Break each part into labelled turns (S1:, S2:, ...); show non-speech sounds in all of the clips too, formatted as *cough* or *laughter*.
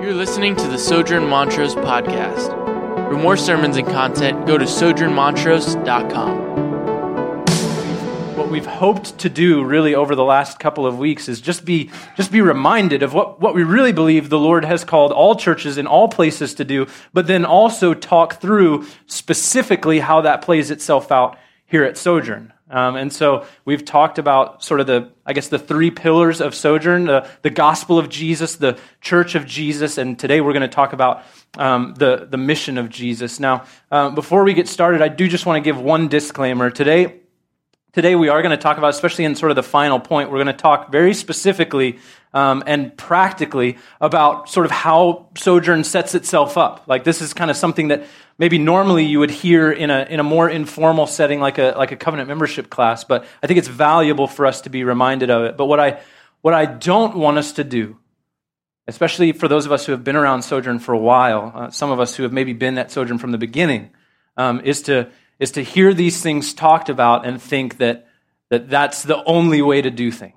S1: You're listening to the Sojourn Montrose podcast. For more sermons and content, go to sojournmontrose.com.
S2: What we've hoped to do really over the last couple of weeks is just be, just be reminded of what, what we really believe the Lord has called all churches in all places to do, but then also talk through specifically how that plays itself out here at Sojourn. Um, and so we've talked about sort of the, I guess, the three pillars of Sojourn the, the gospel of Jesus, the church of Jesus, and today we're going to talk about um, the, the mission of Jesus. Now, uh, before we get started, I do just want to give one disclaimer. Today, today we are going to talk about, especially in sort of the final point, we're going to talk very specifically um, and practically about sort of how Sojourn sets itself up. Like, this is kind of something that maybe normally you would hear in a, in a more informal setting like a, like a covenant membership class, but I think it's valuable for us to be reminded of it. But what I, what I don't want us to do, especially for those of us who have been around Sojourn for a while, uh, some of us who have maybe been at Sojourn from the beginning, um, is, to, is to hear these things talked about and think that, that that's the only way to do things.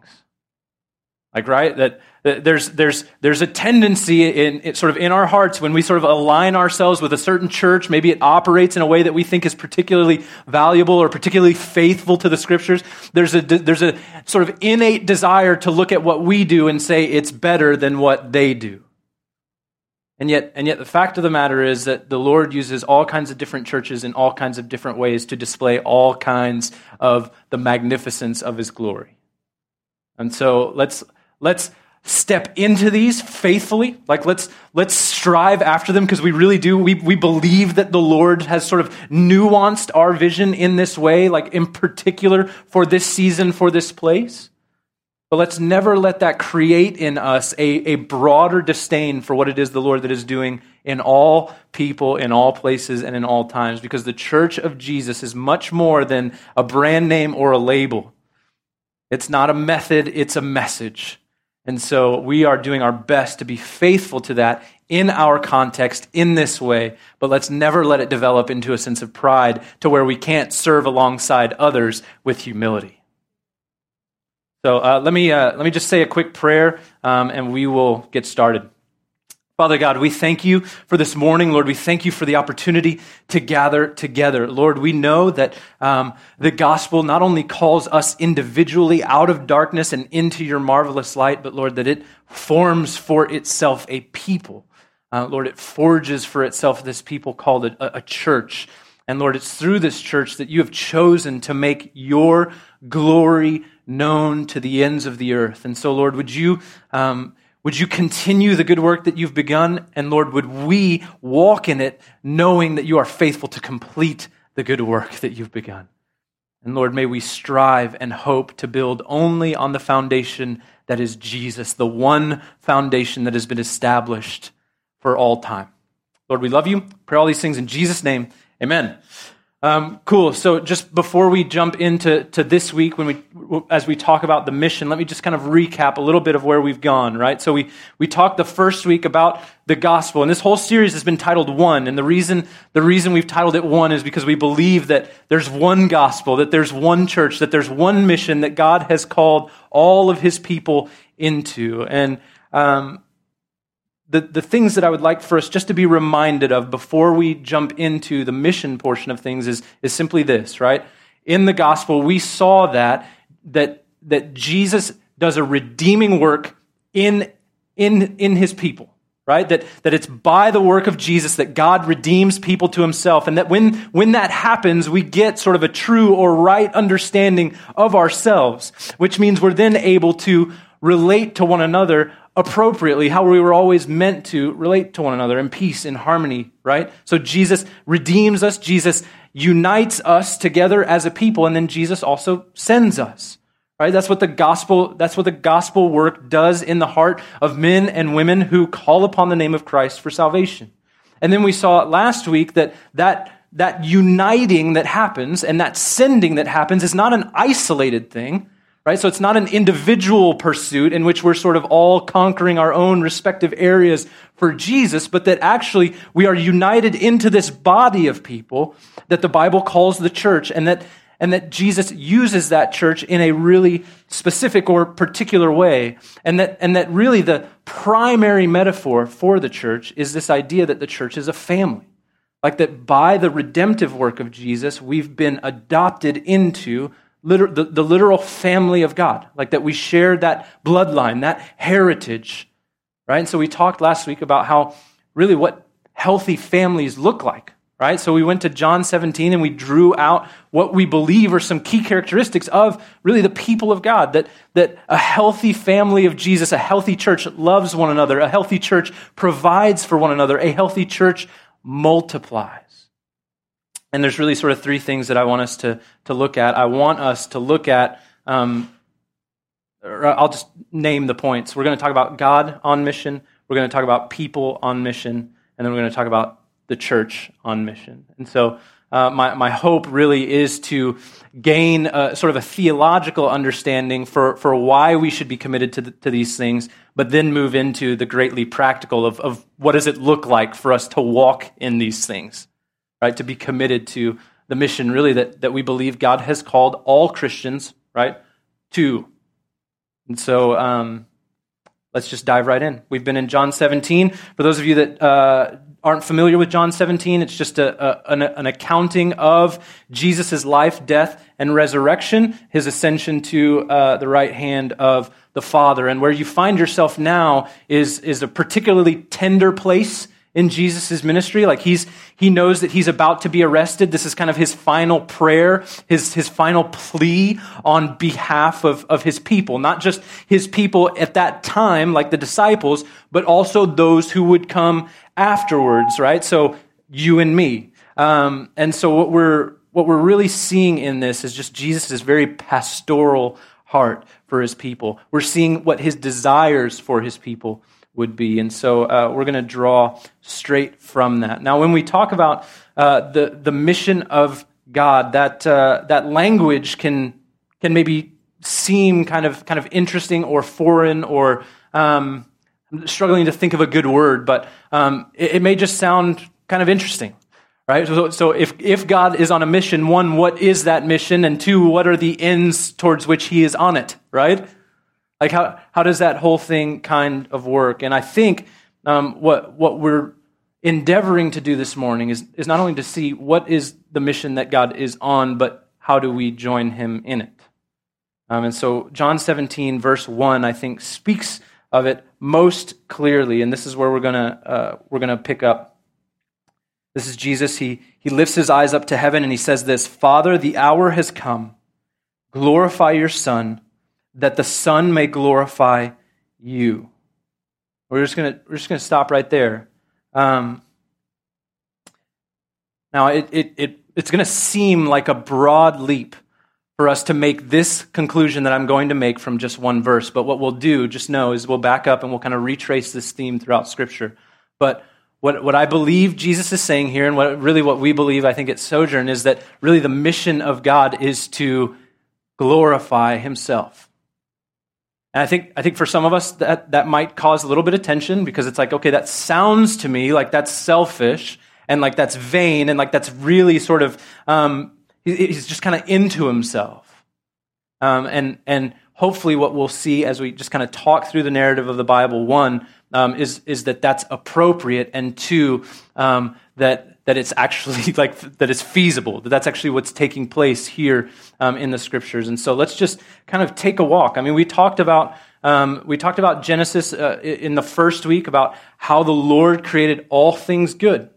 S2: Like, right? That, that there's, there's, there's a tendency in, sort of in our hearts when we sort of align ourselves with a certain church, maybe it operates in a way that we think is particularly valuable or particularly faithful to the scriptures. There's a, there's a sort of innate desire to look at what we do and say it's better than what they do. And yet, and yet the fact of the matter is that the Lord uses all kinds of different churches in all kinds of different ways to display all kinds of the magnificence of his glory. And so let's, let's step into these faithfully. Like let's let's strive after them because we really do. We, we believe that the lord has sort of nuanced our vision in this way like in particular for this season for this place but let's never let that create in us a, a broader disdain for what it is the lord that is doing in all people in all places and in all times because the church of jesus is much more than a brand name or a label. It's not a method it's a message. And so we are doing our best to be faithful to that in our context in this way, but let's never let it develop into a sense of pride to where we can't serve alongside others with humility. So uh, let, me, uh, let me just say a quick prayer um, and we will get started. Father God, we thank you for this morning. Lord, we thank you for the opportunity to gather together. Lord, we know that um, the gospel not only calls us individually out of darkness and into your marvelous light, but Lord, that it forms for itself a people. Uh, Lord, it forges for itself this people called a, a church. And Lord, it's through this church that you have chosen to make your glory known to the ends of the earth. And so, Lord, would you. Um, would you continue the good work that you've begun? And Lord, would we walk in it knowing that you are faithful to complete the good work that you've begun? And Lord, may we strive and hope to build only on the foundation that is Jesus, the one foundation that has been established for all time. Lord, we love you. Pray all these things in Jesus' name. Amen. Um, cool. So just before we jump into to this week, when we as we talk about the mission, let me just kind of recap a little bit of where we've gone. Right. So we we talked the first week about the gospel, and this whole series has been titled One. And the reason the reason we've titled it One is because we believe that there's one gospel, that there's one church, that there's one mission that God has called all of His people into. And um, the, the things that I would like for us just to be reminded of before we jump into the mission portion of things is, is simply this, right? In the gospel, we saw that, that, that Jesus does a redeeming work in, in, in his people, right? That, that it's by the work of Jesus that God redeems people to himself. And that when, when that happens, we get sort of a true or right understanding of ourselves, which means we're then able to relate to one another appropriately, how we were always meant to relate to one another in peace, in harmony, right? So Jesus redeems us, Jesus unites us together as a people, and then Jesus also sends us. Right? That's what the gospel, that's what the gospel work does in the heart of men and women who call upon the name of Christ for salvation. And then we saw last week that that that uniting that happens and that sending that happens is not an isolated thing, right? So it's not an individual pursuit in which we're sort of all conquering our own respective areas for Jesus, but that actually we are united into this body of people that the Bible calls the church and that and that Jesus uses that church in a really specific or particular way. And that, and that really the primary metaphor for the church is this idea that the church is a family. Like that by the redemptive work of Jesus, we've been adopted into liter- the, the literal family of God. Like that we share that bloodline, that heritage, right? And so we talked last week about how really what healthy families look like right? So we went to John 17 and we drew out what we believe are some key characteristics of really the people of God. That, that a healthy family of Jesus, a healthy church loves one another, a healthy church provides for one another, a healthy church multiplies. And there's really sort of three things that I want us to, to look at. I want us to look at, um, I'll just name the points. We're going to talk about God on mission, we're going to talk about people on mission, and then we're going to talk about the church on mission. And so, uh, my, my hope really is to gain a, sort of a theological understanding for, for why we should be committed to, the, to these things, but then move into the greatly practical of, of what does it look like for us to walk in these things, right? To be committed to the mission, really, that, that we believe God has called all Christians, right, to. And so, um, let's just dive right in. We've been in John 17. For those of you that uh, aren't familiar with John 17, it's just a, a, an, an, accounting of Jesus' life, death, and resurrection, his ascension to uh, the right hand of the Father. And where you find yourself now is, is a particularly tender place in Jesus' ministry. Like he's, he knows that he's about to be arrested. This is kind of his final prayer, his, his final plea on behalf of, of his people. Not just his people at that time, like the disciples, but also those who would come afterwards, right? So you and me. Um, and so what we're, what we're really seeing in this is just Jesus' very pastoral heart for his people. We're seeing what his desires for his people would be. And so uh, we're going to draw straight from that. Now, when we talk about uh, the, the mission of God, that, uh, that language can, can maybe seem kind of, kind of interesting or foreign or um, I'm struggling to think of a good word, but um, it, it, may just sound kind of interesting. Right? So, so if, if God is on a mission, one, what is that mission? And two, what are the ends towards which he is on it? Right? Like, how, how does that whole thing kind of work? And I think um, what, what we're endeavoring to do this morning is, is not only to see what is the mission that God is on, but how do we join him in it. Um, and so, John 17, verse 1, I think, speaks of it most clearly. And this is where we're going uh, we're going to pick up. This is Jesus. He, he lifts his eyes up to heaven and he says this Father, the hour has come. Glorify your Son that the Son may glorify you. We're just to we're just to stop right there. Um, now, it, it, it, it's to seem like a broad leap for us to make this conclusion that I'm going to make from just one verse. But what we'll do, just know, is we'll back up and we'll kind of retrace this theme throughout Scripture. But what, what I believe Jesus is saying here, and what really what we believe, I think, at Sojourn, is that really the mission of God is to glorify Himself. And I think, I think for some of us, that, that might cause a little bit of tension because it's like, okay, that sounds to me like that's selfish and like that's vain and like that's really sort of, um, he's just kind of into himself. Um, and, and hopefully what we'll see as we just kind of talk through the narrative of the Bible, one, um, is, is that that's appropriate, and two, um, that that it's actually *laughs* like that it's feasible that that's actually what's taking place here um, in the scriptures. And so let's just kind of take a walk. I mean we talked about um, we talked about genesis uh, in the first week about how the lord created all things good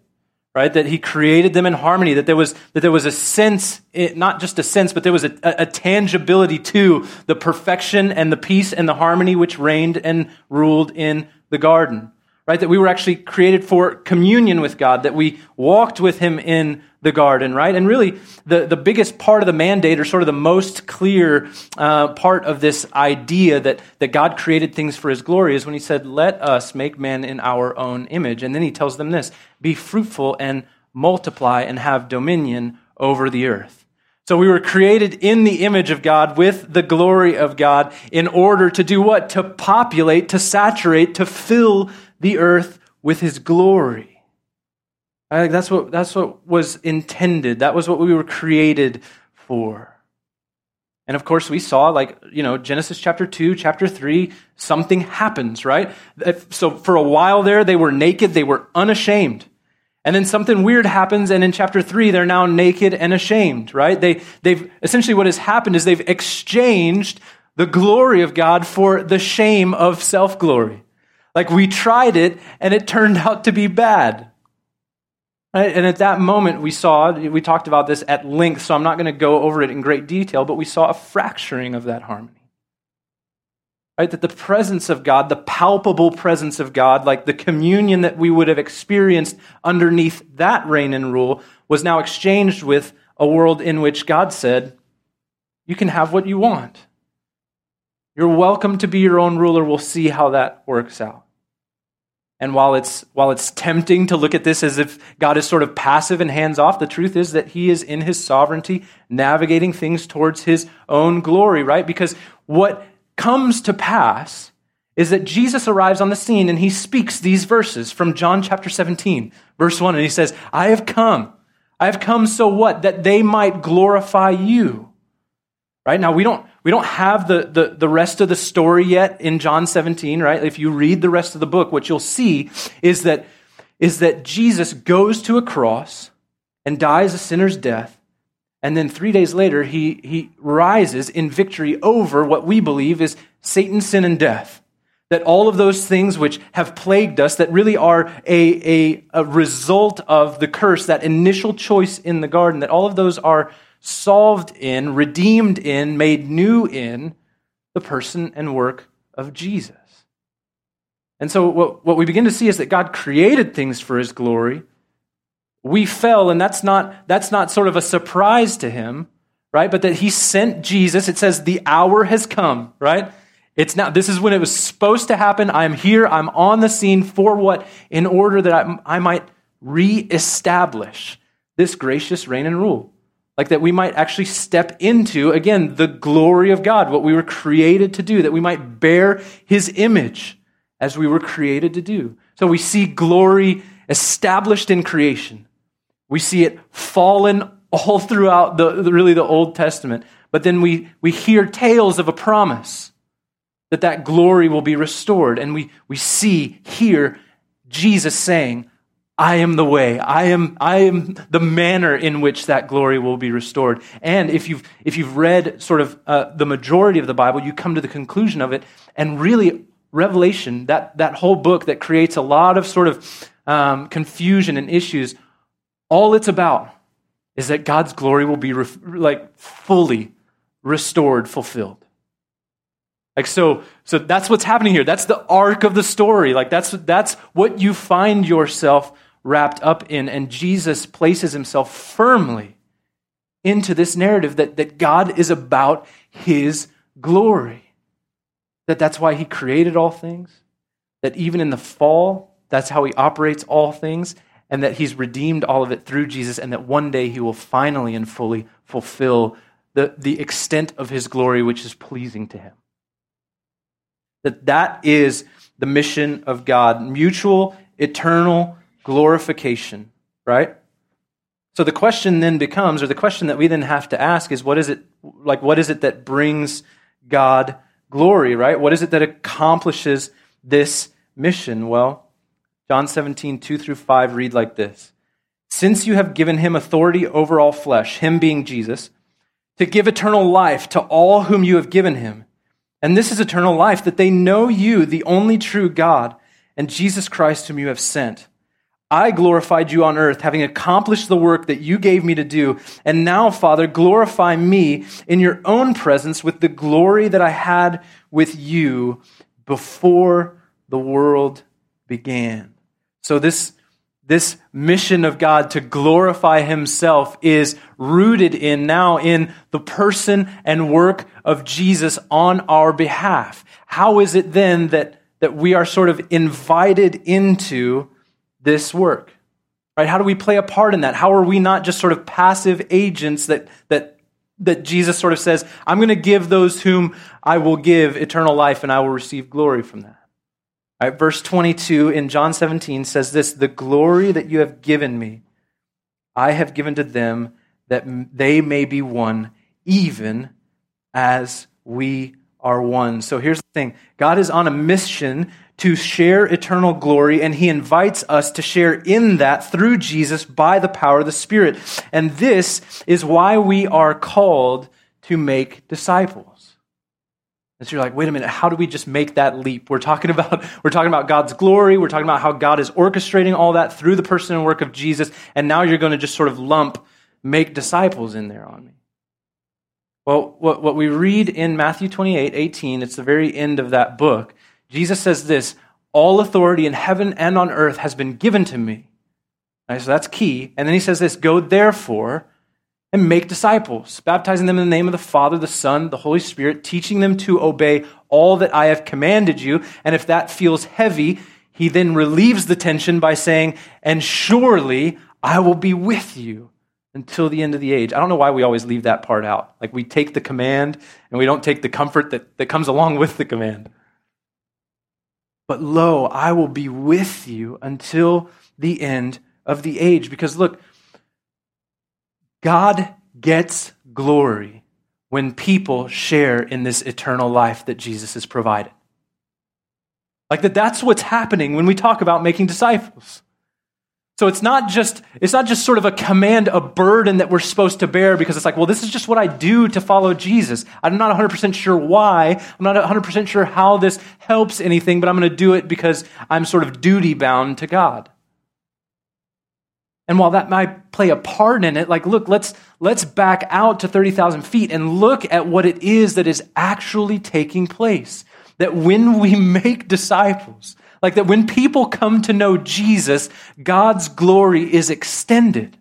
S2: right? That he created them in harmony that there was that there was a sense not just a sense but there was a, a tangibility to the perfection and the peace and the harmony which reigned and ruled in the garden right? That we were actually created for communion with God, that we walked with Him in the garden, right? And really, the, the biggest part of the mandate, or sort of the most clear uh, part of this idea that, that God created things for His glory, is when He said, Let us make man in our own image. And then He tells them this be fruitful and multiply and have dominion over the earth. So we were created in the image of God with the glory of God in order to do what? To populate, to saturate, to fill the earth with his glory. I think that's what, that's what was intended. That was what we were created for. And of course, we saw, like, you know, Genesis chapter 2, chapter 3, something happens, right? So for a while there, they were naked, they were unashamed. And then something weird happens, and in chapter 3, they're now naked and ashamed, right? They, they've essentially what has happened is they've exchanged the glory of God for the shame of self glory. Like we tried it, and it turned *laughs* out to be bad. Right? And at that moment, we saw, we talked about this at length, so I'm not going to go over it in great detail, but we saw a fracturing of that harmony. Right? That the presence of God, the palpable presence of God, like the communion that we would have experienced underneath that reign and rule, was now exchanged with a world in which God said, You can have what you want. You're welcome to be your own ruler. We'll see how that works out. And while it's, while it's tempting to look at this as if God is sort of passive and hands off, the truth is that He is in His sovereignty, navigating things towards His own glory, right? Because what comes to pass is that Jesus arrives on the scene and He speaks these verses from John chapter 17, verse 1, and He says, I have come. I have come so what? That they might glorify you. Right? Now, we don't, we don't have the, the, the rest of the story yet in John 17, right? If you read the rest of the book, what you'll see is that, is that Jesus goes to a cross and dies a sinner's death. And then three days later, he, he rises in victory over what we believe is Satan, sin, and death. That all of those things which have plagued us, that really are a, a, a result of the curse, that initial choice in the garden, that all of those are solved in, redeemed in, made new in the person and work of Jesus. And so, what, what we begin to see is that God created things for his glory. We fell, and that's not, that's not sort of a surprise to him, right? But that he sent Jesus. It says, the hour has come, right? It's now, this is when it was supposed to happen. I'm here, I'm on the scene for what? In order that I, I might reestablish this gracious reign and rule. Like that we might actually step into, again, the glory of God, what we were created to do, that we might bear his image as we were created to do. So we see glory established in creation. We see it fallen all *laughs* throughout the, really the Old Testament. But then we, we hear tales of a promise that that glory will be restored. And we, we see, hear Jesus saying, I am the way. I am, I am the manner in which that glory will be restored. And if you've, if you've read sort of uh, the majority of the Bible, you come to the conclusion of it. And really, Revelation, that, that whole book that creates a lot of sort of um, confusion and issues, all it's about is that God's glory will be like fully restored, fulfilled. Like so, so that's what's happening here. That's the arc of the story. Like that's that's what you find yourself wrapped up in. And Jesus places himself firmly into this narrative that, that God is about his glory. That that's why he created all things. That even in the fall, that's how he operates all things. And that he's redeemed all of it through Jesus. And that one day he will finally and fully fulfill the, the extent of his glory, which is pleasing to him. That that is the mission of God mutual, eternal glorification, right? So the question then becomes, or the question that we then have to ask is what is it like what is it that brings God glory, right? What is it that accomplishes this mission? Well, John 17, 2 through 5 read like this. Since you have given him authority over all flesh, him being Jesus, to give eternal life to all whom you have given him. And this is eternal life, that they know you, the only true God, and Jesus Christ whom you have sent. I glorified you on earth, having accomplished the work that you gave me to do. And now, Father, glorify me in your own presence with the glory that I had with you before the world began. So, this, this mission of God to glorify himself is rooted in now in the person and work of Jesus on our behalf. How is it then that, that we are sort of invited into? This work? Right? How do we play a part in that? How are we not just sort of passive agents that, that, that Jesus sort of says, I'm going to give those whom I will give eternal life and I will receive glory from that? Right, verse 22 in John 17 says this The glory that you have given me, I have given to them that they may be one, even as we are one. So here's the thing God is on a mission to share eternal glory, and he invites us to share in that through Jesus by the power of the Spirit. And this is why we are called to make disciples. And so you're like, wait a minute, how do we just make that leap? We're talking about, *laughs* we're talking about God's glory. We're talking about how God is orchestrating all that through the person and work of Jesus. And now you're going to just sort of lump make disciples in there on me. Well, what, what we read in Matthew 28, 18, it's the very end of that book. Jesus says this All authority in heaven and on earth has been given to me. Right, so that's key. And then he says this Go therefore and make disciples, baptizing them in the name of the Father, the Son, the Holy Spirit, teaching them to obey all that I have commanded you. And if that feels heavy, he then relieves the tension by saying, And surely I will be with you until the end of the age. I don't know why we always leave that part out. Like we take the command and we don't take the comfort that, that comes along with the command. But lo, I will be with you until the end of the age. Because look, God gets glory when people share in this eternal life that Jesus has provided. Like that that's what's happening when we talk about making disciples. So it's not just it's not just sort of a command, a burden that we're supposed to bear because it's like, well, this is just what I do to follow Jesus. I'm not 100% sure why. I'm not 100% sure how this helps anything, but I'm going to do it because I'm sort of duty bound to God. And while that might play a part in it, like, look, let's, let's back out to 30,000 feet and look at what it is that is actually taking place. That when we *laughs* make disciples, like that when people come to know Jesus, God's glory is extended.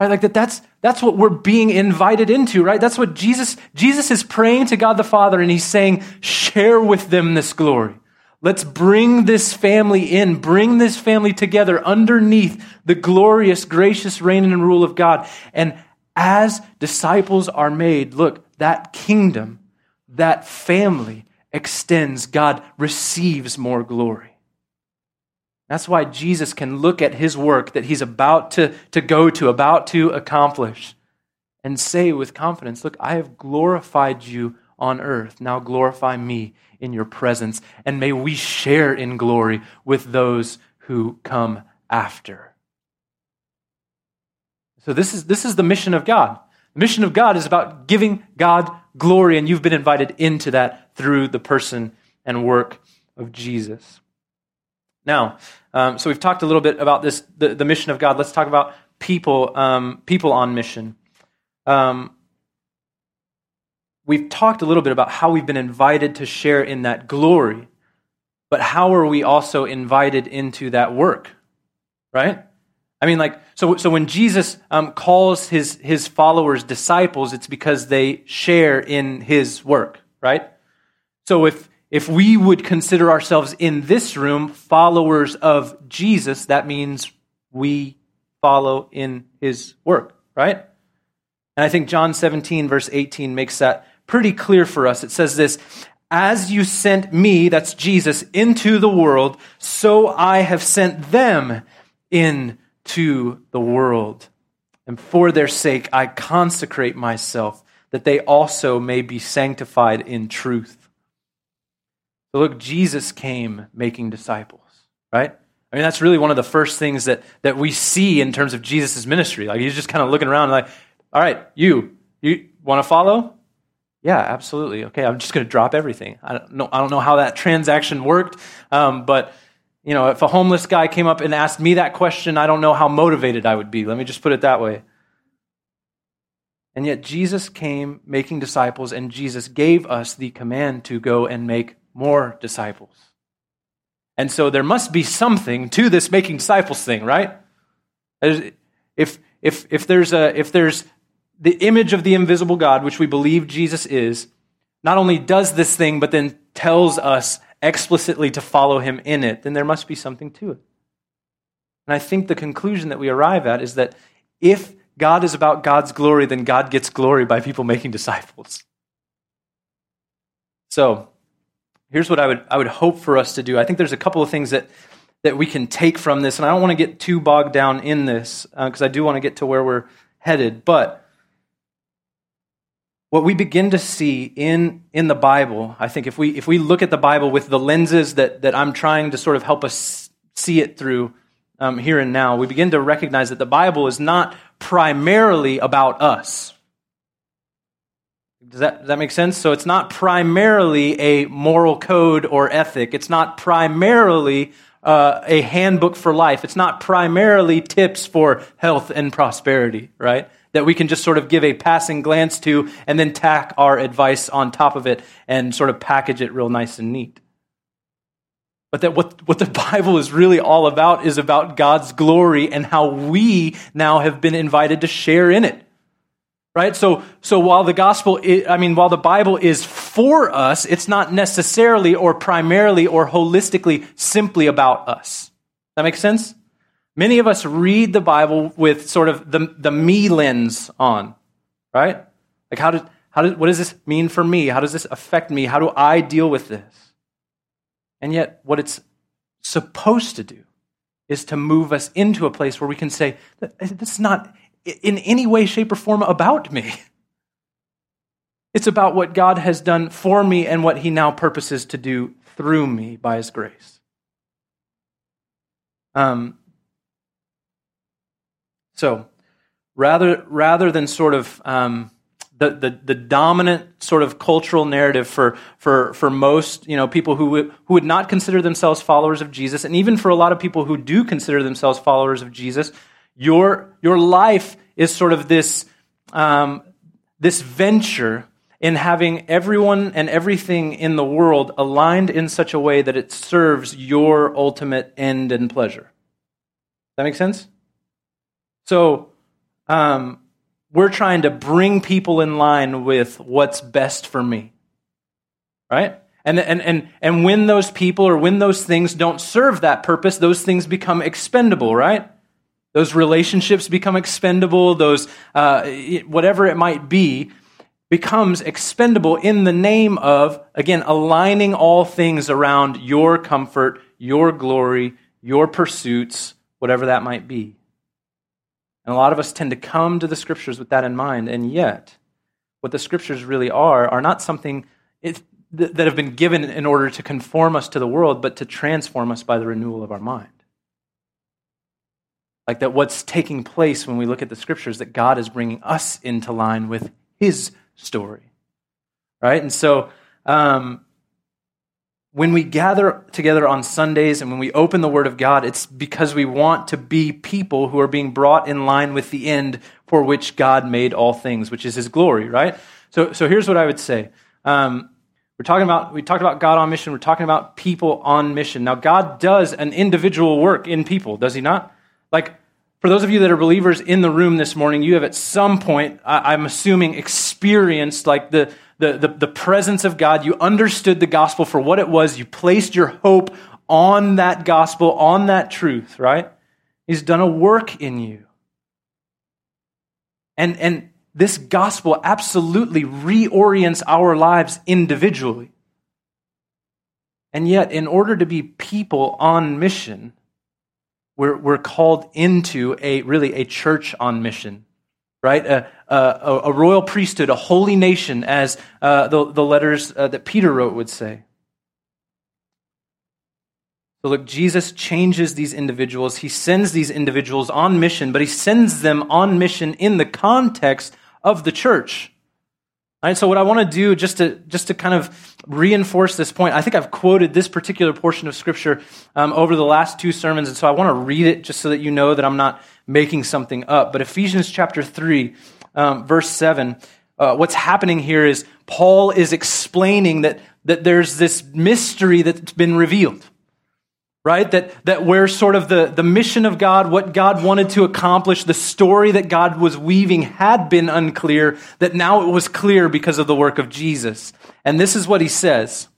S2: Right? Like that that's that's what we're being invited into, right? That's what Jesus Jesus is praying to God the Father and he's saying, "Share with them this glory." Let's bring this family in, bring this family together underneath the glorious, gracious reign and rule of God. And as disciples are made, look, that kingdom, that family extends, God receives more glory. That's why Jesus can look at his work that he's about to, to go to, about to accomplish, and say with confidence, Look, I have glorified you on earth. Now glorify me in your presence, and may we share in glory with those who come after. So, this is, this is the mission of God. The mission of God is about giving God glory, and you've been invited into that through the person and work of Jesus. Now, um, so we've talked a little bit about this, the, the mission of God. Let's talk about people, um, people on mission. Um, we've talked a little bit about how we've been invited to share in that glory, but how are we also invited into that work? Right? I mean, like, so, so when Jesus um, calls his, his followers disciples, it's because they share in his work, right? So if, if we would consider ourselves in this room followers of Jesus, that means we follow in his work, right? And I think John 17, verse 18, makes that pretty clear for us. It says this As you sent me, that's Jesus, into the world, so I have sent them into the world. And for their sake, I consecrate myself, that they also may be sanctified in truth. So, look, Jesus came making disciples, right? I mean, that's really one of the first things that, that we see in terms of Jesus' ministry. Like, he's just kind of looking around, like, all right, you, you want to follow? Yeah, absolutely. Okay, I'm just going to drop everything. I don't know. I don't know how that transaction worked, um, but you know, if a homeless guy came up and asked me that question, I don't know how motivated I would be. Let me just put it that way. And yet, Jesus came making disciples, and Jesus gave us the command to go and make more disciples. And so there must be something to this making disciples thing, right? If, if, if, there's a, if there's the image of the invisible God, which we believe Jesus is, not only does this thing, but then tells us explicitly to follow him in it, then there must be something to it. And I think the conclusion that we arrive at is that if God is about God's glory, then God gets glory by people making disciples. So, here's what I would, I would hope for us to do. I think there's a couple of things that, that we can take from this, and I don't want to get too bogged down in this because uh, I do want to get to where we're headed. But what we begin to see in, in the Bible, I think if we, if we look at the Bible with the lenses that, that I'm trying to sort of help us see it through um, here and now, we begin to recognize that the Bible is not primarily about us. Does that, does that make sense? So it's not primarily a moral code or ethic. It's not primarily uh, a handbook for life. It's not primarily tips for health and prosperity, right? That we can just sort of give a passing glance to and then tack our advice on top of it and sort of package it real nice and neat. But that what, what the *laughs* Bible is really all about is about God's glory and how we now have been invited to share in it. Right? So, so while the gospel, is, I mean, while the Bible is for us, it's not necessarily or primarily or holistically simply about us. That makes sense? Many of us read the Bible with sort of the, the me lens on, right? Like, how did, how did, what does this mean for me? How does this affect me? How do I deal with this? And yet, what it's supposed to do is to move us into a place where we can say, this is not in any way, shape, or form about me. *laughs* It's about what God has done for me and what He now purposes to do through me by His grace. Um, so rather, rather than sort of um, the, the, the, dominant sort of cultural narrative for, for, for most you know, people who, w- who would not consider themselves followers of Jesus, and even for a lot of people who do consider themselves followers of Jesus, your, your life is sort of this, um, this venture in having everyone and everything in the world aligned in such a way that it serves your ultimate end and pleasure. Does that make sense? So um, we're trying to bring people in line with what's best for me. Right? And, and, and, and when those people or when those things don't serve that purpose, those things become expendable, right? Those relationships become expendable, those, uh, whatever it might be, becomes expendable in the name of, again, aligning all things around your comfort, your glory, your pursuits, whatever that might be. And a lot of us tend to come to the scriptures with that in mind, and yet, what the scriptures really are are not something that have been given in order to conform us to the world, but to transform us by the renewal of our mind. Like that, what's taking place when we look at the scriptures, that God is bringing us into line with His story. Right? And so, um, when we gather together on Sundays and when we open the Word of God, it's because we want to be people who are being brought in line with the end for which God made all things, which is His glory, right? So, so here's what I would say. Um, we're talking about, we talked about God on mission. We're talking about people on mission. Now, God does an individual work in people, does He not? Like, for those of you that are believers in the room this morning, you have at some point, I'm assuming, experienced like the, the, the, the presence of God. You understood the gospel for what it was. You placed your hope on that gospel, on that truth, right? He's done a work in you. And, and this gospel absolutely reorients our lives individually. And yet, in order to be people on mission, we're, we're called into a really a church on mission right? A, a, a, royal priesthood, a holy nation, as uh, the, the letters uh, that Peter wrote would say. So, look, Jesus changes these individuals. He sends these individuals on mission, but he sends them on mission in the context of the church. Right, so what I want to do just to just to kind of reinforce this point, I think I've quoted this particular portion of Scripture um, over the last two sermons, and so I want to read it just so that you know that I'm not making something up. But Ephesians chapter three, um, verse seven, uh, what's happening here is Paul is explaining that that there's this mystery that's been revealed right? That, that where sort of the, the mission of God, what God wanted to accomplish, the story that God was weaving had been unclear, that now it was clear because of the work of Jesus. And this is what he says.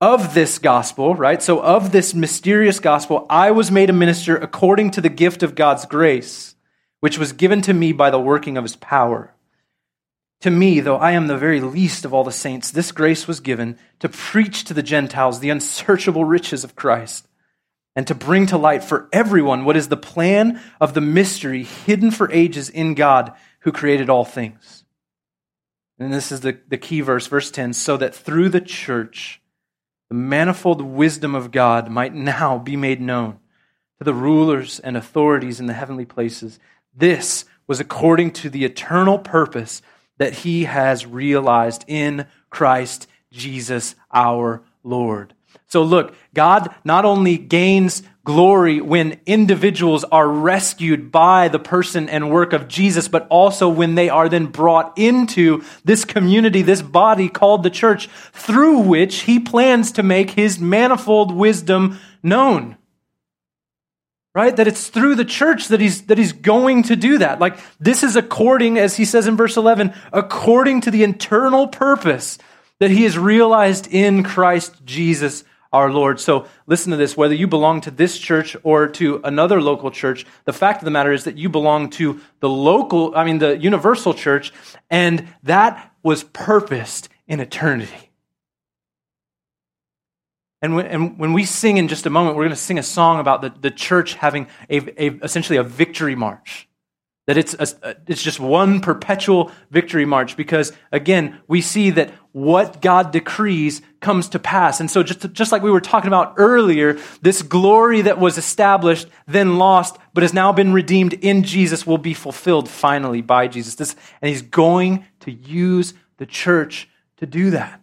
S2: Of this gospel, right? So, of this mysterious gospel, I was made a minister according to the gift of God's grace, which was given to me by the working of his power. To me, though I am the very least of all the saints, this grace was given to preach to the Gentiles the unsearchable riches of Christ and to bring to light for everyone what is the plan of the mystery hidden for ages in God who created all things. And this is the, the key verse, verse 10 so that through the church, the manifold wisdom of God might now be made known to the rulers and authorities in the heavenly places. This was according to the eternal purpose that he has realized in Christ Jesus our Lord. So look, God not only gains glory when individuals are rescued by the person and work of Jesus, but also when they are then brought into this community, this body called the church, through which he plans to make his manifold wisdom known. Right? That it's through the church that he's, that he's going to do that. Like, this is according, as he says in verse 11, according to the internal purpose that he has realized in Christ Jesus our Lord. So listen to this whether you belong to this church or to another local church, the fact of the matter is that you belong to the local, I mean, the universal church, and that was purposed in eternity. And when, and when we sing in just a moment, we're going to sing a song about the, the church having a, a, essentially a victory march. That it's, a, it's just one perpetual victory march because, again, we see that what God decrees comes to pass. And so, just, just like we were talking about earlier, this glory that was established, then lost, but has now been redeemed in Jesus will be fulfilled finally by Jesus. This, and He's going to use the church to do that.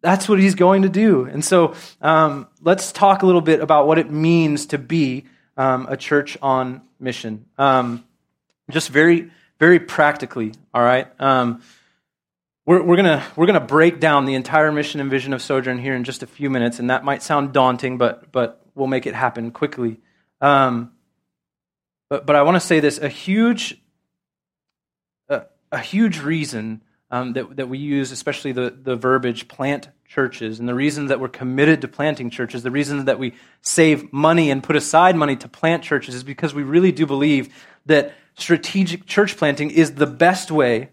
S2: That's what He's going to do. And so, um, let's talk a little bit about what it means to be um, a church on mission. Um, just very, very practically, all right? Um, we're, we're going we're gonna break down the entire mission and vision of Sojourn here in just a few minutes, and that might sound daunting, but, but we'll make it happen quickly. Um, but, but I want to say this a huge, a, a huge reason um, that, that we use, especially the, the verbiage plant churches, and the reason that we're committed to planting churches, the reason that we save money and put aside money to plant churches is because we really do believe that strategic church planting is the best way.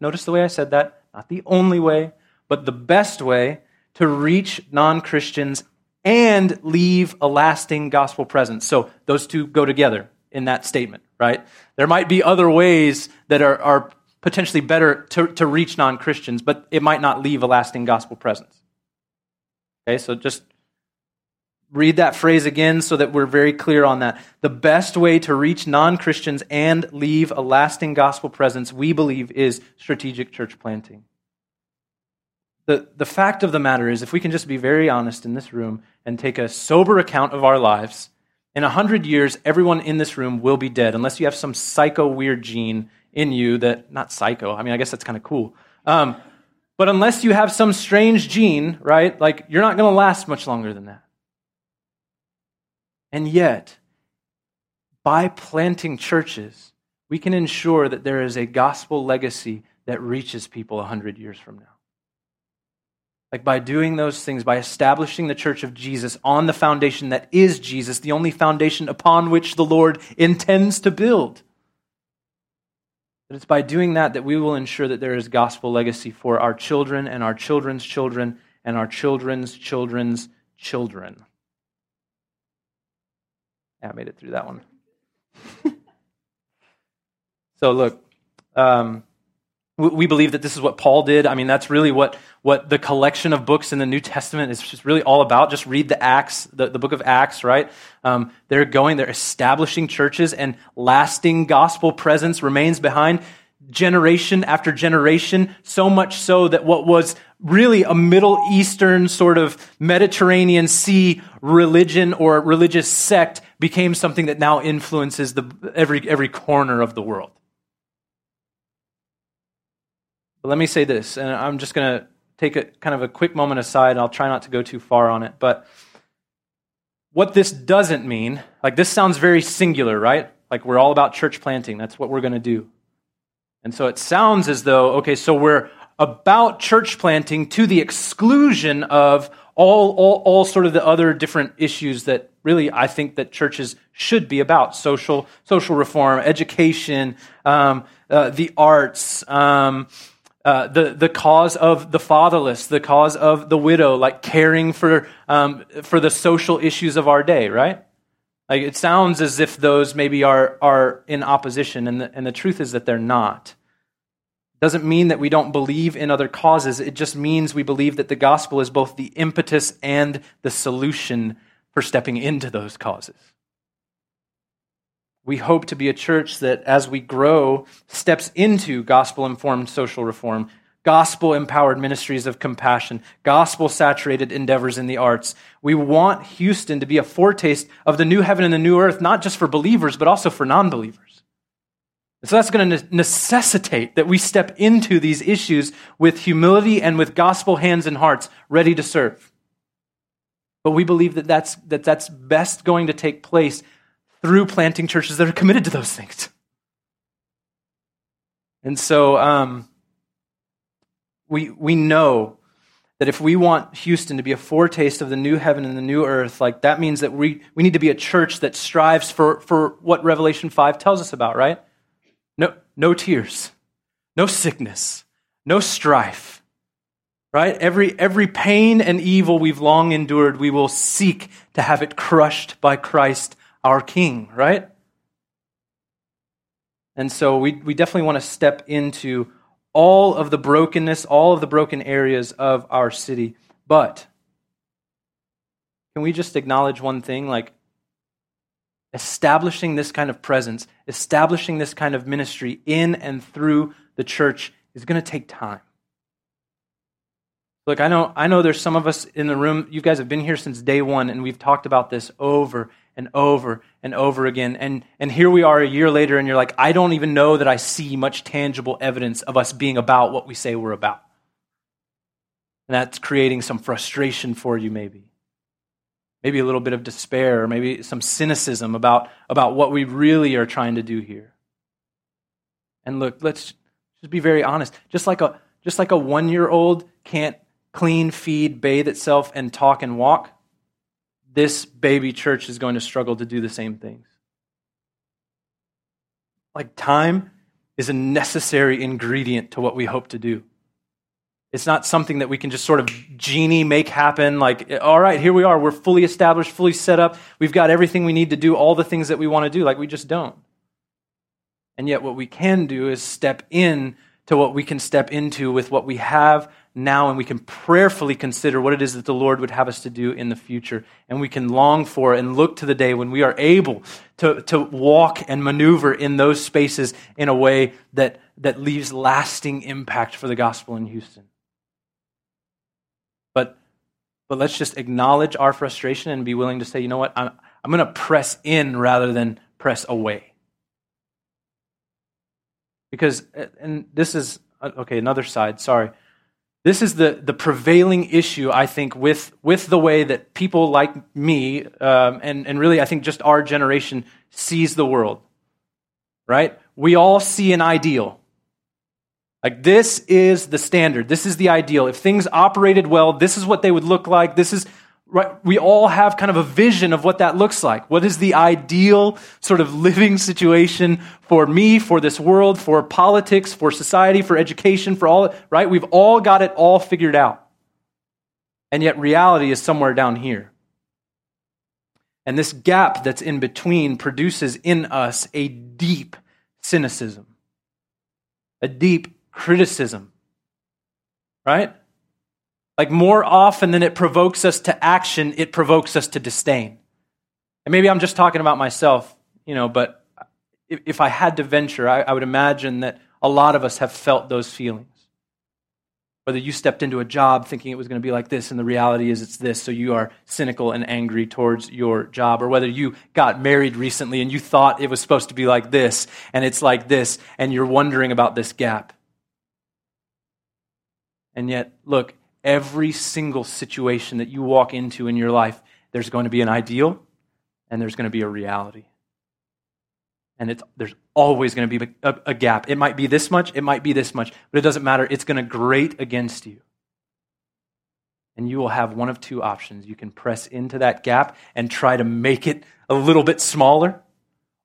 S2: Notice the way I said that? Not the only way, but the best way to reach non Christians and leave a lasting gospel presence. So those two go together in that statement, right? There might be other ways that are, are potentially better to, to reach non Christians, but it might not leave a lasting gospel presence. Okay, so just read that phrase again so that we're very clear on that. The best way to reach non Christians and leave a lasting gospel presence, we believe, is strategic church planting. The, the fact of the matter is, if we can just be very honest in this room and take a sober account of our lives, in a hundred years, everyone in this room will be dead unless you have some psycho weird gene in you that, not psycho, I mean, I guess that's kind of cool. Um, but unless you have some strange gene, right, like you're not going to last much longer than that. And yet, by planting churches, we can ensure that there is a gospel legacy that reaches people 100 years from now. Like by doing those things, by establishing the church of Jesus on the foundation that is Jesus, the only foundation upon which the Lord intends to build. But it's by doing that that we will ensure that there is gospel legacy for our children and our children's children and our children's children's children. Yeah, I made it through that one. *laughs* so, look, um, we believe that this is what Paul did. I mean, that's really what, what the collection of books in the New Testament is just really all about. Just read the Acts, the, the book of Acts, right? Um, they're going, they're establishing churches, and lasting gospel presence remains behind generation after generation, so much so that what was really a Middle Eastern sort of Mediterranean Sea religion or religious sect became something that now influences the, every, every corner of the world. But let me say this, and I'm just going to take a kind of a quick moment aside, and I'll try not to go too far on it. But what this doesn't mean, like this sounds very singular, right? Like we're all about church planting. That's what we're going to do. And so it sounds as though, okay, so we're about church planting to the exclusion of all, all, all sort of the other different issues that really I think that churches should be about social, social reform, education, um, uh, the arts, um, uh, the, the cause of the fatherless, the cause of the widow, like caring for, um, for the social issues of our day, right? Like it sounds as if those maybe are, are in opposition, and the, and the truth is that they're not. Doesn't mean that we don't believe in other causes. It just means we believe that the gospel is both the impetus and the solution for stepping into those causes. We hope to be a church that, as we grow, steps into gospel informed social reform, gospel empowered ministries of compassion, gospel saturated endeavors in the arts. We want Houston to be a foretaste of the new heaven and the new earth, not just for believers, but also for non believers. So that's going to necessitate that we step into these issues with humility and with gospel hands and hearts ready to serve. But we believe that that's, that that's best going to take place through planting churches that are committed to those things. And so um, we, we know that if we want Houston to be a foretaste of the new heaven and the new earth, like that means that we, we need to be a church that strives for, for what Revelation 5 tells us about, right? No, no tears, no sickness, no strife, right? Every, every pain and evil we've long endured, we will seek to have it crushed by Christ our King, right? And so we, we definitely want to step into all of the brokenness, all of the broken areas of our city. But can we just acknowledge one thing? Like, establishing this kind of presence, establishing this kind of ministry in and through the church is going to take time. Look, I know, I know there's some of us in the room, you guys have been here since day one, and we've talked about this over and over and over again. And, and here we are a year later, and you're like, I don't even know that I see much tangible evidence of us being about what we say we're about. And that's creating some frustration for you, maybe. Maybe a little bit of despair, or maybe some cynicism about, about what we really are trying to do here. And look, let's just be very honest. Just like a, just like a one year old can't clean, feed, bathe itself, and talk and walk, this baby church is going to struggle to do the same things. Like time is a necessary ingredient to what we hope to do. It's not something that we can just sort of genie make happen. Like, all right, here we are. We're fully established, fully set up. We've got everything we need to do, all the things that we want to do. Like, we just don't. And yet, what we can do is step in to what we can step into with what we have now and we can prayerfully consider what it is that the Lord would have us to do in the future. And we can long for and look to the day when we are able to, to walk and maneuver in those spaces in a way that, that leaves lasting impact for the gospel in Houston. But, but let's just acknowledge our frustration and be willing to say, you know what, I'm, I'm going to press in rather than press away. Because, and this is, okay, another side, sorry. This is the, the prevailing issue, I think, with, with the way that people like me, um, and, and really, I think just our generation sees the world, right? We all see an ideal. Like, this is the standard. This is the ideal. If things operated well, this is what they would look like. This is right, we all have kind of a vision of what that looks like. What is the ideal sort of living situation for me, for this world, for politics, for society, for education, for all, right? We've all got it all figured out. And yet reality is somewhere down here. And this gap that's in between produces in us a deep cynicism, a deep criticism, right? Like more often than it provokes us to action, it provokes us to disdain. And maybe I'm just talking about myself, you know, but if, if I had to venture, I, I would imagine that a lot of us have felt those feelings. Whether you stepped into a job thinking it was going to be like this and the reality is it's this, so you are cynical and angry towards your job, or whether you got married recently and you thought it was supposed to be like this and it's like this and you're wondering about this gap. And yet, look, every single situation that you walk into in your life, there's going to be an ideal and there's going to be a reality. And it's, there's always going to be a, a, gap. It might be this much, it might be this much, but it doesn't matter. It's going to grate against you. And you will have one of two options. You can press into that gap and try to make it a little bit smaller,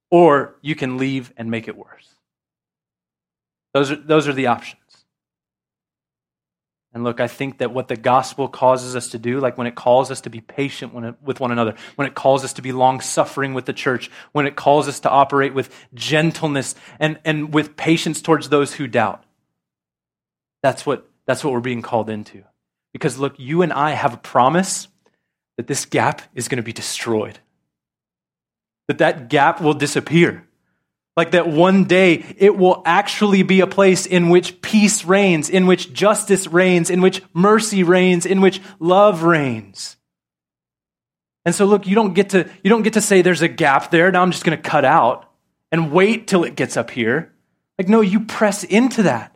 S2: or you can leave and make it worse. Those are, those are the options. And look, I think that what the gospel causes us to do, like when it calls us to be patient with one another, when it calls us to be long suffering with the church, when it calls us to operate with gentleness and, and with patience towards those who doubt, That's what, that's what we're being called into. Because look, you and I have a promise that this gap is going to be destroyed, that that gap will disappear. Like that one day it will actually be a place in which peace reigns, in which justice reigns, in which mercy reigns, in which love reigns. And so look, you don't get to, you don't get to say there's a gap there. Now I'm just going to cut out and wait till it gets up here. Like, no, you press into that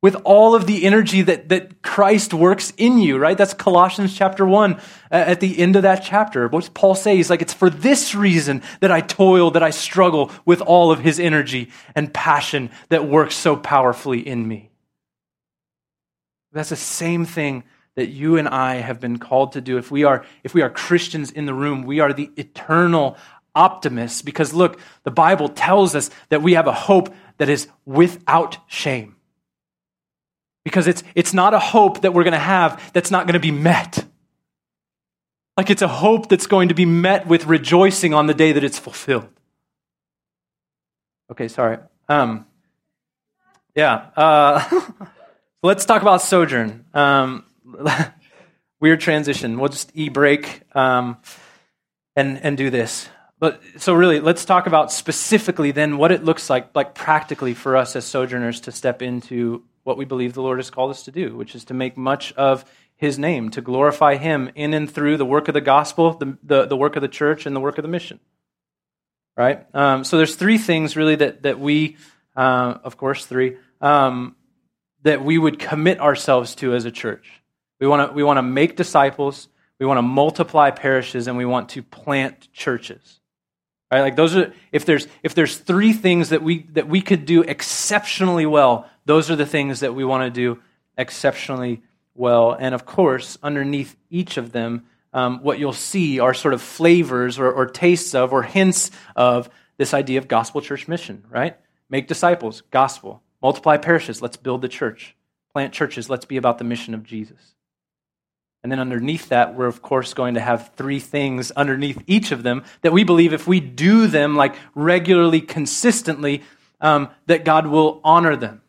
S2: with all of the energy that, that Christ works in you, right? That's Colossians chapter 1 uh, at the end of that chapter. What Paul say? He's like, it's for this reason that I toil, that I struggle with all of his energy and passion that works so powerfully in me. That's the same thing that you and I have been called to do. If we are, if we are Christians in the room, we are the eternal optimists because look, the Bible tells us that we have a hope that is without shame because it's, it's not a hope that we're going to have that's not going to be met. Like it's a hope that's going to be met with rejoicing on the day that it's fulfilled. Okay, sorry. Um, yeah. Uh, *laughs* let's talk about sojourn. Um, *laughs* weird transition. We'll just e break um, and and do this. But so really, let's talk about specifically then what it looks like, like practically for us as sojourners to step into what we believe the Lord has called us to do, which is to make much of his name, to glorify him in and through the work of the gospel, the, the, the work of the church, and the work of the mission. Right? Um, so there's three things really that, that we, uh, of course, three, um, that we would commit ourselves to as a church. We want to we want to make disciples, we want to multiply parishes, and we want to plant churches. Right? Like those are if there's if there's three things that we that we could do exceptionally well, those are the things that we want to do exceptionally well. And of course, underneath each of them, um, what you'll see are sort of flavors or, or tastes of or hints of this idea of gospel church mission, right? Make disciples, gospel. Multiply parishes, let's build the church. Plant churches, let's be about the mission of Jesus. And then underneath that, we're of course going to have three things underneath each of them that we believe if we do them like regularly, consistently, um, that God will honor them.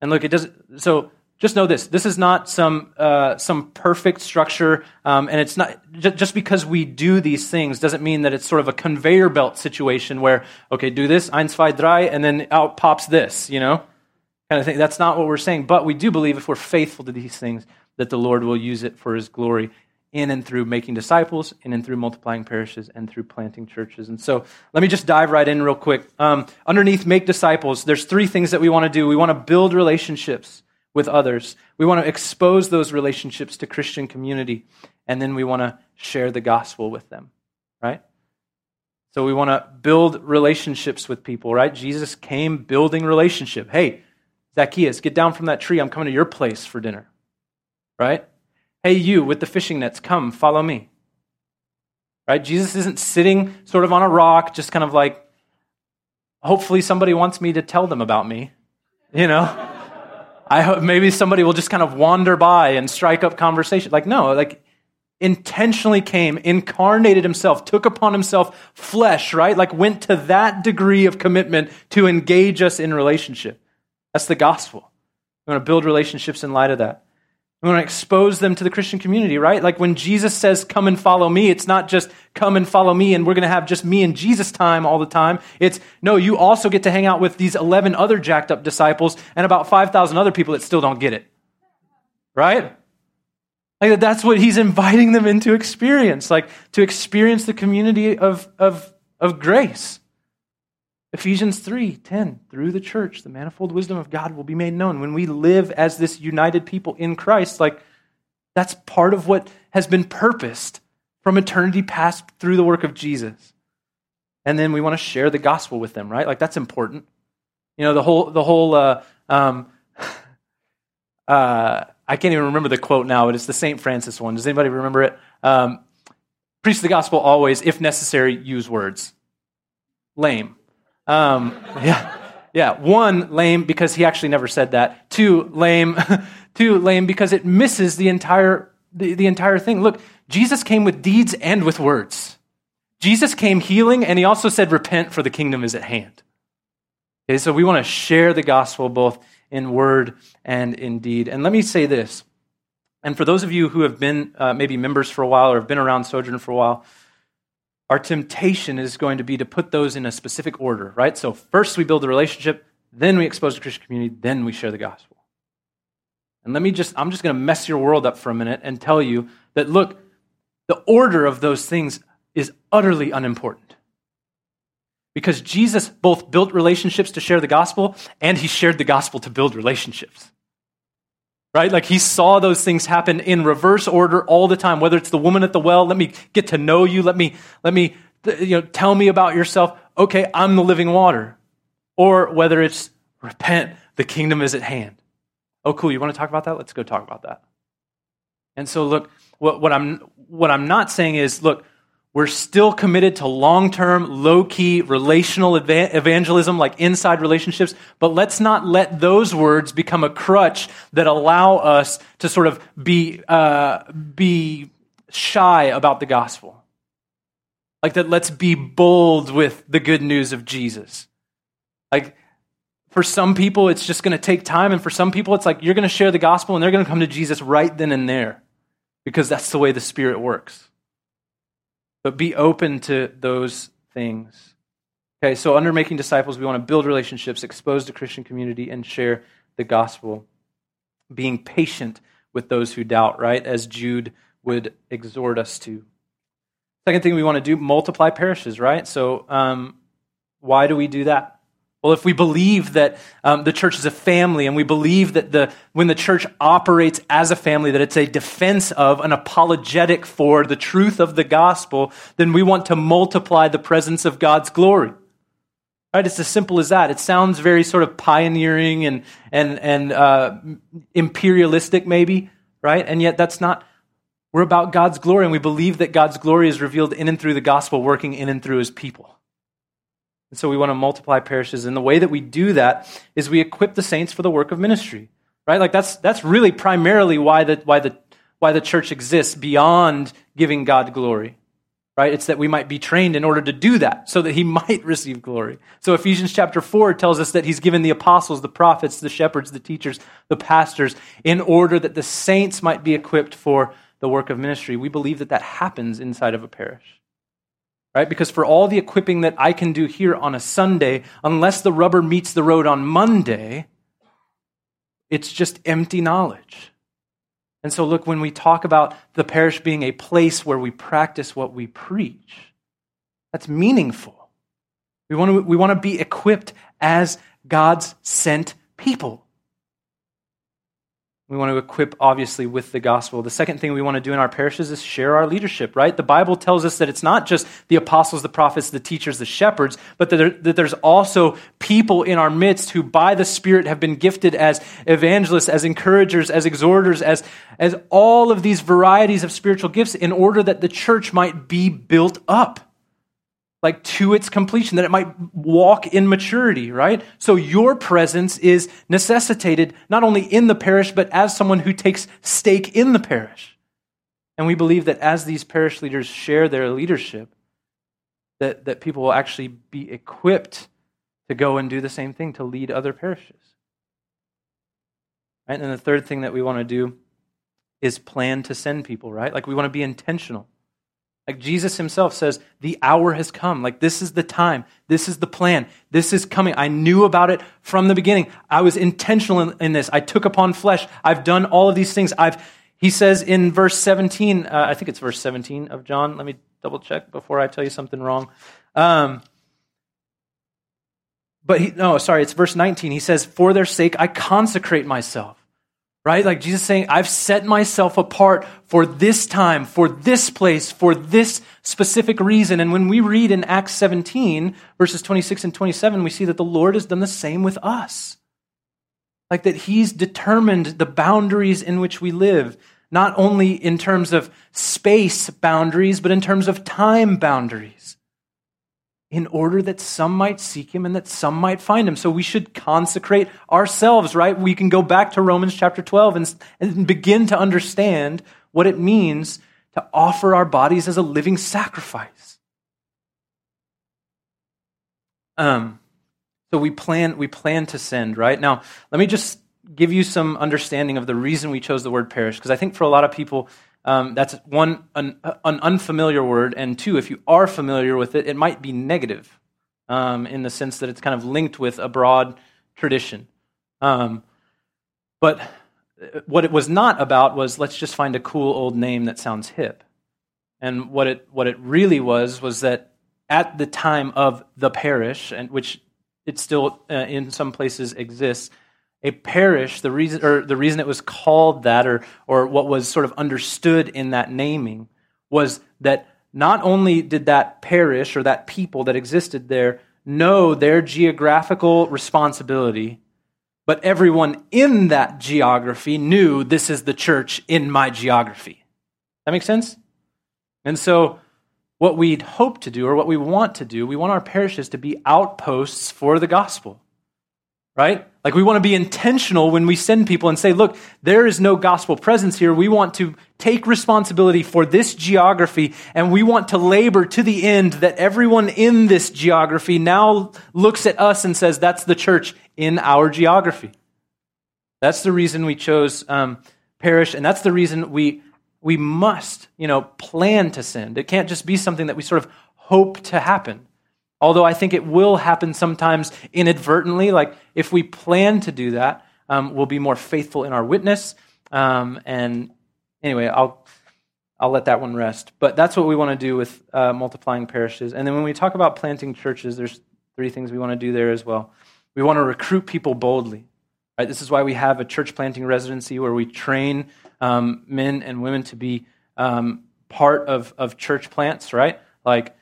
S2: And look, it doesn't. So just know this: this is not some uh, some perfect structure, um, and it's not just because we do these things doesn't mean that it's sort of a conveyor belt situation where okay, do this, eins, zwei, drei, and then out pops this, you know, kind of thing. That's not what we're saying. But we do believe if we're faithful to these things, that the Lord will use it for His glory in and through making disciples, in and through multiplying parishes, and through planting churches. And so let me just dive right in real quick. Um, underneath make disciples, there's three things that we want to do. We want to build relationships with others. We want to expose those relationships to Christian community, and then we want to share the gospel with them, right? So we want to build relationships with people, right? Jesus came building relationship. Hey, Zacchaeus, get down from that tree. I'm coming to your place for dinner, right? Hey, you with the fishing nets, come, follow me. Right? Jesus isn't sitting sort of on a rock, just kind of like, hopefully somebody wants me to tell them about me. You know? I hope maybe somebody will just kind of wander by and strike up conversation. Like, no, like, intentionally came, incarnated himself, took upon himself flesh, right? Like, went to that degree of commitment to engage us in relationship. That's the gospel. We want to build relationships in light of that. We want to expose them to the Christian community, right? Like when Jesus says, come and follow me, it's not just come and follow me and we're going to have just me and Jesus time all the time. It's no, you also get to hang out with these 11 other jacked up disciples and about 5,000 other people that still don't get it. Right? Like that's what he's inviting them into experience, like to experience the community of, of, of grace. Ephesians 3 10, through the church, the manifold wisdom of God will be made known. When we live as this united people in Christ, like that's part of what has been purposed from eternity past through the work of Jesus. And then we want to share the gospel with them, right? Like that's important. You know, the whole, the whole, uh, um, *sighs* uh, I can't even remember the quote now, but it's the St. Francis one. Does anybody remember it? Um, preach the gospel always, if necessary, use words. Lame. Um, yeah. Yeah. One, lame because he actually never said that. Two, lame. *laughs* Two, lame because it misses the entire, the, the entire thing. Look, Jesus came with deeds and with words. Jesus came healing, and he also said, Repent, for the kingdom is at hand. Okay, so we want to share the gospel both in word and in deed. And let me say this. And for those of you who have been uh, maybe members for a while or have been around Sojourn for a while, our temptation is going to be to put those in a specific order, right? So first we build the relationship, then we expose the Christian community, then we share the gospel. And let me just, I'm just going to mess your world up for a minute and tell you that, look, the order of those things is utterly unimportant. Because Jesus both built relationships to share the gospel and he shared the gospel to build relationships. Right? Like he saw those things happen in reverse order all the time. Whether it's the woman at the well, let me get to know you, let me, let me, you know, tell me about yourself. Okay, I'm the living water. Or whether it's repent, the kingdom is at hand. Oh, cool. You want to talk about that? Let's go talk about that. And so, look, what, what, I'm, what I'm not saying is, look, we're still committed to long term, low key relational evangelism, like inside relationships, but let's not let those words become a crutch that allow us to sort of be, uh, be shy about the gospel. Like that, let's be bold with the good news of Jesus. Like, for some people, it's just going to take time. And for some people, it's like you're going to share the gospel and they're going to come to Jesus right then and there because that's the way the Spirit works. But be open to those things. Okay, so under making disciples, we want to build relationships, expose the Christian community, and share the gospel. Being patient with those who doubt, right? As Jude would exhort us to. Second thing we want to do, multiply parishes, right? So, um, why do we do that? Well, if we believe that um, the church is a family and we believe that the, when the church operates as a family, that it's a defense of, an apologetic for the truth of the gospel, then we want to multiply the presence of God's glory. Right? It's as simple as that. It sounds very sort of pioneering and, and, and uh, imperialistic, maybe, right? And yet that's not, we're about God's glory, and we believe that God's glory is revealed in and through the gospel, working in and through his people. And so we want to multiply parishes. And the way that we do that is we equip the saints for the work of ministry. Right? Like that's that's really primarily why the why the why the church exists beyond giving God glory. Right? It's that we might be trained in order to do that, so that he *laughs* might receive glory. So Ephesians chapter 4 tells us that he's given the apostles, the prophets, the shepherds, the teachers, the pastors, in order that the saints might be equipped for the work of ministry. We believe that that happens inside of a parish right? Because for all the equipping that I can do here on a Sunday, unless the rubber meets the road on Monday, it's just empty knowledge. And so, look, when we talk about the parish being a place where we practice what we preach, that's meaningful. We want to, we want to be equipped as God's sent people. We want to equip, obviously, with the gospel. The second thing we want to do in our parishes is share our leadership, right? The Bible tells us that it's not just the apostles, the prophets, the teachers, the shepherds, but that, there, that there's also people in our midst who, by the Spirit, have been gifted as evangelists, as encouragers, as exhorters, as, as all of these varieties of spiritual gifts in order that the church might be built up like to its completion, that it might walk in maturity, right? So your presence is necessitated not only in the parish, but as someone who takes stake in the parish. And we believe that as these parish leaders share their leadership, that, that people will actually be equipped to go and do the same thing, to lead other parishes. Right? And the third thing that we want to do is plan to send people, right? Like we want to be intentional. Like Jesus himself says, the hour has come. Like this is the time. This is the plan. This is coming. I knew about it from the beginning. I was intentional in, in this. I took upon flesh. I've done all of these things. I've, he says in verse 17, uh, I think it's verse 17 of John. Let me double check before I tell you something wrong. Um, but he, no, sorry, it's verse 19. He says, For their sake I consecrate myself right? Like Jesus saying, I've set myself apart for this time, for this place, for this specific reason. And when we read in Acts 17, verses 26 and 27, we see that the Lord has done the same with us. Like that He's determined the boundaries in which we live, not only in terms of space boundaries, but in terms of time boundaries in order that some might seek him and that some might find him. So we should consecrate ourselves, right? We can go back to Romans chapter 12 and, and begin to understand what it means to offer our bodies as a living sacrifice. Um, So we plan, we plan to send, right? Now, let me just give you some understanding of the reason we chose the word parish, because I think for a lot of people, um, that's one, an, an, unfamiliar word, and two, if you are familiar with it, it might be negative um, in the sense that it's kind of linked with a broad tradition. Um, but what it was not about was let's just find a cool old name that sounds hip. And what it, what it really was was that at the time of the parish, and which it still uh, in some places exists. A parish, the reason, or the reason it was called that, or, or what was sort of understood in that naming, was that not only did that parish or that people that existed there know their geographical responsibility, but everyone in that geography knew this is the church in my geography. That makes sense? And so what we'd hope to do or what we want to do. We want our parishes to be outposts for the gospel, right? Like we want to be intentional when we send people and say, look, there is no gospel presence here. We want to take responsibility for this geography and we want to labor to the end that everyone in this geography now looks at us and says, that's the church in our geography. That's the reason we chose um, parish, and that's the reason we we must, you know, plan to send. It can't just be something that we sort of hope to happen. Although I think it will happen sometimes inadvertently. Like if we plan to do that, um, we'll be more faithful in our witness. Um, and anyway, I'll I'll let that one rest. But that's what we want to do with uh, multiplying parishes. And then when we talk about planting churches, there's three things we want to do there as well. We want to recruit people boldly. Right? This is why we have a church planting residency where we train um, men and women to be um, part of, of church plants, right? Like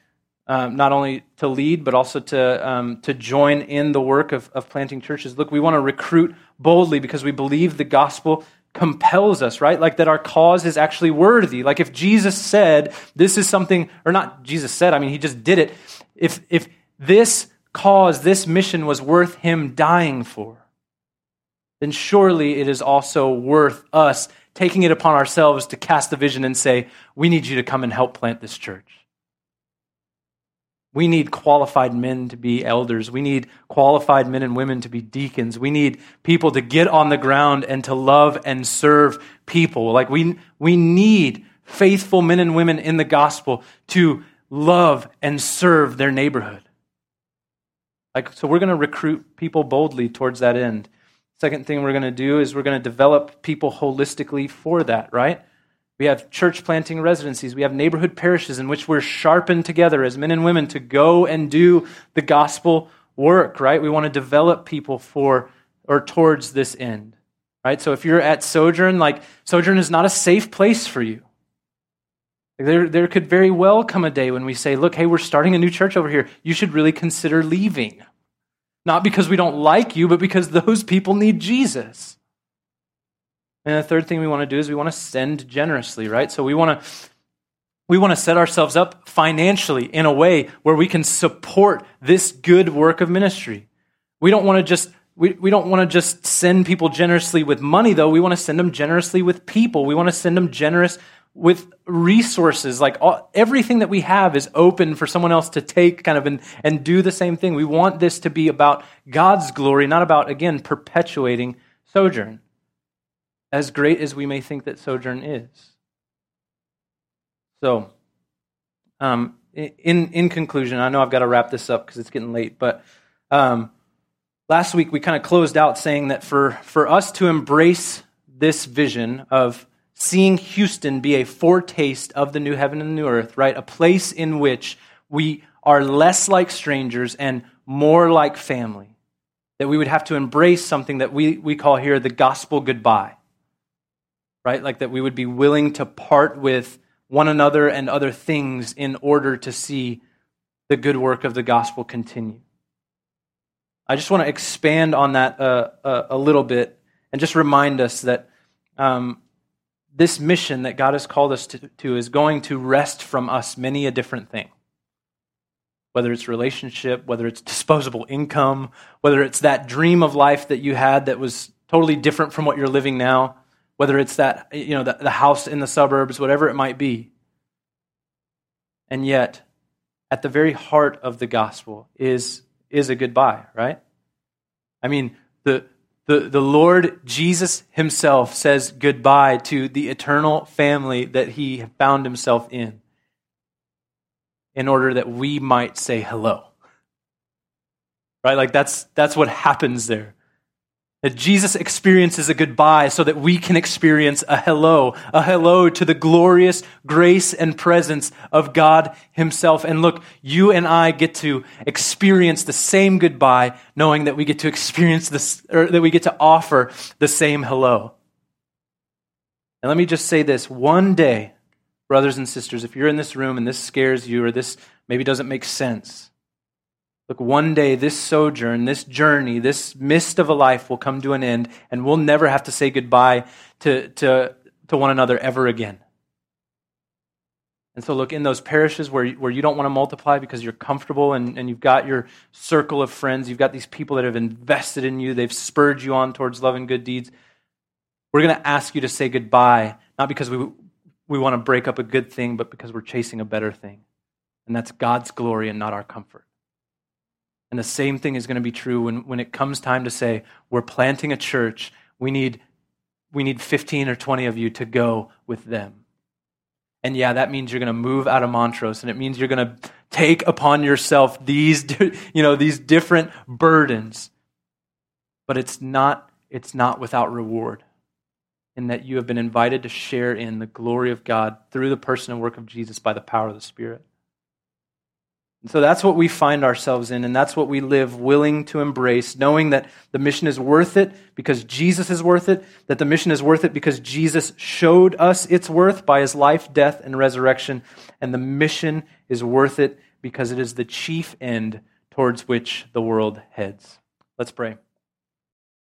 S2: um, not only to lead, but also to, um, to join in the work of, of planting churches. Look, we want to recruit boldly because we believe the gospel compels us, right? Like that our cause is actually worthy. Like if Jesus said this is something, or not Jesus said, I mean, he just did it. If, if this cause, this mission was worth him dying for, then surely it is also worth us taking it upon ourselves to cast the vision and say, We need you to come and help plant this church. We need qualified men to be elders. We need qualified men and women to be deacons. We need people to get on the ground and to love and serve people. Like we, we need faithful men and women in the gospel to love and serve their neighborhood. Like, so we're going to recruit people boldly towards that end. Second thing we're going to do is we're going to develop people holistically for that, right? We have church planting residencies. We have neighborhood parishes in which we're sharpened together as men and women to go and do the gospel work, right? We want to develop people for or towards this end, right? So if you're at Sojourn, like Sojourn is not a safe place for you. There, there could very well come a day when we say, look, hey, we're starting a new church over here. You should really consider leaving. Not because we don't like you, but because those people need Jesus. And the third thing we want to do is we want to send generously, right? So we want to we want to set ourselves up financially in a way where we can support this good work of ministry. We don't want to just we, we don't want to just send people generously with money though. We want to send them generously with people. We want to send them generous with resources like all, everything that we have is open for someone else to take kind of and, and do the same thing we want this to be about god's glory not about again perpetuating sojourn as great as we may think that sojourn is so um, in, in conclusion i know i've got to wrap this up because it's getting late but um, last week we kind of closed out saying that for, for us to embrace this vision of seeing Houston be a foretaste of the new heaven and the new earth, right? A place in which we are less like strangers and more like family. That we would have to embrace something that we, we call here the gospel goodbye, right? Like that we would be willing to part with one another and other things in order to see the good work of the gospel continue. I just want to expand on that uh, a, a, little bit and just remind us that um, this mission that God has called us to, to, is going to wrest from us many a different thing. Whether it's relationship, whether it's disposable income, whether it's that dream of life that you had that was totally different from what you're living now, whether it's that, you know, the, the house in the suburbs, whatever it might be. And yet, at the very heart of the gospel is, is a goodbye, right? I mean, the, the, the Lord Jesus himself says goodbye to the eternal family that he found himself in in order that we might say hello. Right? Like that's, that's what happens there. That Jesus experiences a goodbye so that we can experience a hello, a hello to the glorious grace and presence of God Himself. And look, you and I get to experience the same goodbye, knowing that we get to experience this, or that we get to offer the same hello. And let me just say this one day, brothers and sisters, if you're in this room and this scares you or this maybe doesn't make sense, Look, one day this sojourn, this journey, this mist of a life will come to an end, and we'll never have to say goodbye to, to, to one another ever again. And so, look, in those parishes where, where you don't want to multiply because you're comfortable and, and you've got your circle of friends, you've got these people that have invested in you, they've spurred you on towards love and good deeds, we're going to ask you to say goodbye, not because we, we want to break up a good thing, but because we're chasing a better thing. And that's God's glory and not our comfort. And the same thing is going to be true when, when it comes time to say, we're planting a church. We need, we need 15 or 20 of you to go with them. And yeah, that means you're going to move out of Montrose, and it means you're going to take upon yourself these, *laughs* you know, these different burdens. But it's not, it's not without reward in that you have been invited to share in the glory of God through the person and work of Jesus by the power of the Spirit. And so that's what we find ourselves in, and that's what we live willing to embrace, knowing that the mission is worth it because Jesus is worth it, that the mission is worth it because Jesus showed us its worth by his life, death, and resurrection, and the mission is worth it because it is the chief end towards which the world heads. Let's pray.